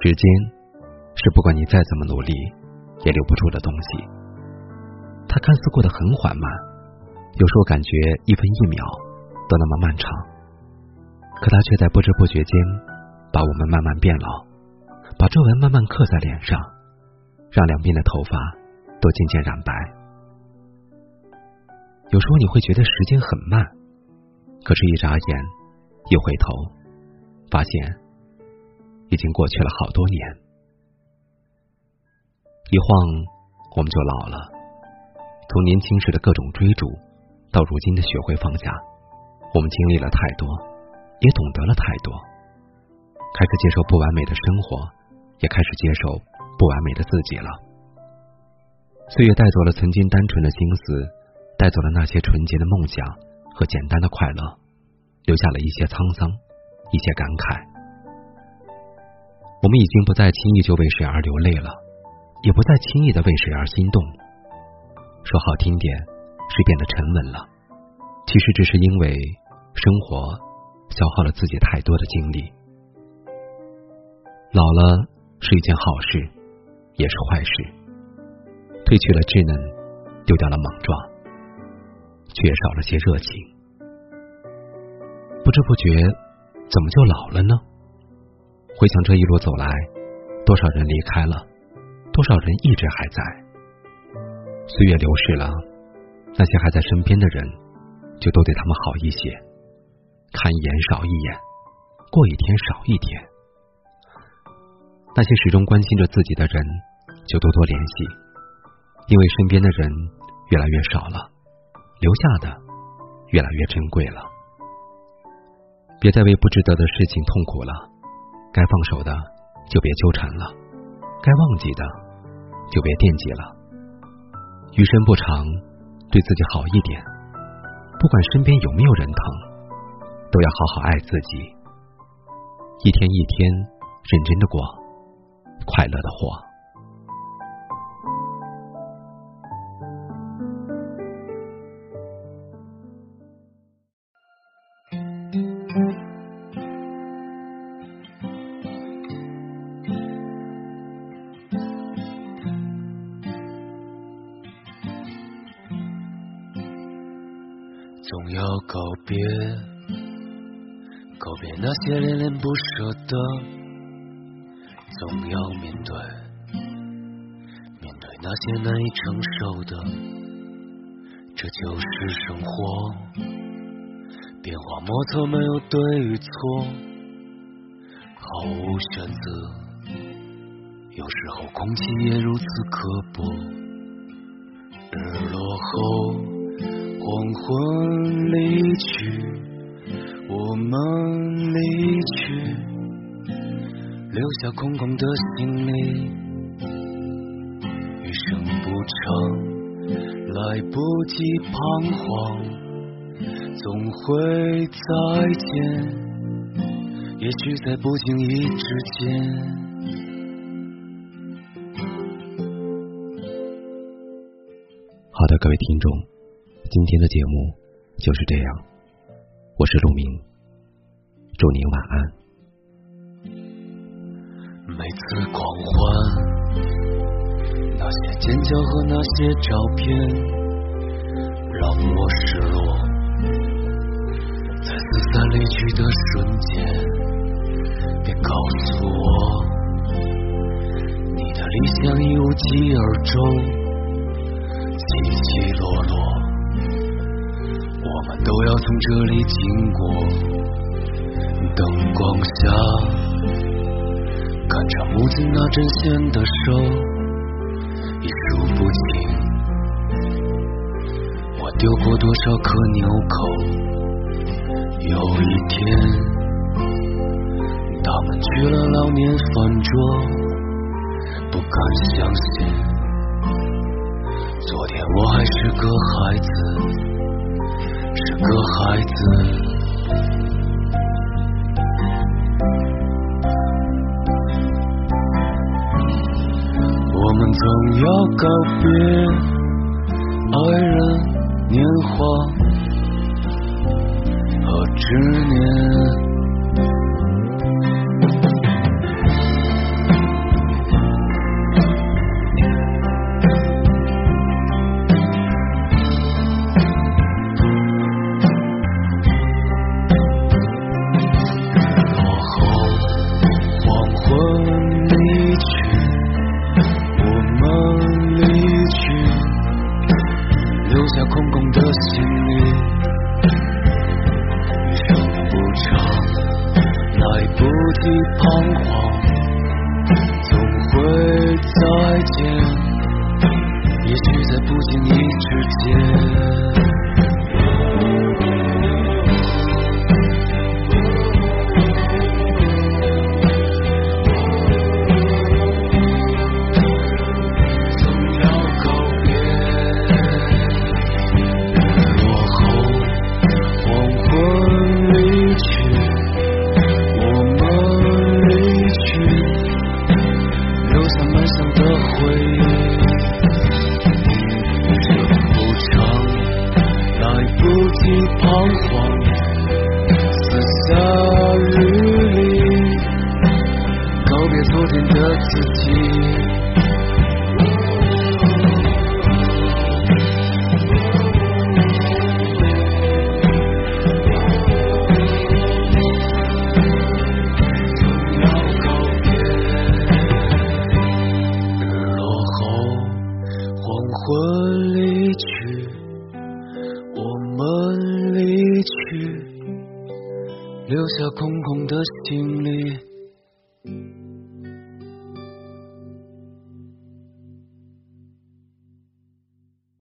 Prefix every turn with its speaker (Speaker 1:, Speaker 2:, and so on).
Speaker 1: 时间是不管你再怎么努力也留不住的东西。它看似过得很缓慢，有时候感觉一分一秒都那么漫长，可它却在不知不觉间把我们慢慢变老，把皱纹慢慢刻在脸上，让两边的头发都渐渐染白。有时候你会觉得时间很慢，可是，一眨眼，一回头，发现。已经过去了好多年，一晃我们就老了。从年轻时的各种追逐，到如今的学会放下，我们经历了太多，也懂得了太多，开始接受不完美的生活，也开始接受不完美的自己了。岁月带走了曾经单纯的心思，带走了那些纯洁的梦想和简单的快乐，留下了一些沧桑，一些感慨。我们已经不再轻易就为谁而流泪了，也不再轻易的为谁而心动。说好听点，是变得沉稳了，其实只是因为生活消耗了自己太多的精力。老了是一件好事，也是坏事。褪去了稚嫩，丢掉了莽撞，缺少了些热情。不知不觉，怎么就老了呢？回想这一路走来，多少人离开了，多少人一直还在。岁月流逝了，那些还在身边的人，就都对他们好一些，看一眼少一眼，过一天少一天。那些始终关心着自己的人，就多多联系，因为身边的人越来越少了，留下的越来越珍贵了。别再为不值得的事情痛苦了。该放手的就别纠缠了，该忘记的就别惦记了。余生不长，对自己好一点。不管身边有没有人疼，都要好好爱自己。一天一天认真的过，快乐的活。
Speaker 2: 总要告别，告别那些恋恋不舍的，总要面对，面对那些难以承受的，这就是生活。变化莫测，没有对与错，毫无选择。有时候空气也如此刻薄，日落后。黄昏离去，我们离去，留下空空的行李。余生不长，来不及彷徨，总会再见。也许在不经意之间。
Speaker 1: 好的，各位听众。今天的节目就是这样，我是陆明，祝您晚安。
Speaker 2: 每次狂欢，那些尖叫和那些照片，让我失落。在四散离去的瞬间，别告诉我，你的理想已无疾而终，起起落。都要从这里经过，灯光下看着母亲那针线的手，已数不清我丢过多少颗纽扣。有一天，他们去了老年饭桌，不敢相信，昨天我还是个孩子。这个孩子。我们总要告别爱人年华和执念。彷徨，总会再见，也许在不经意之间。留下空空的行李。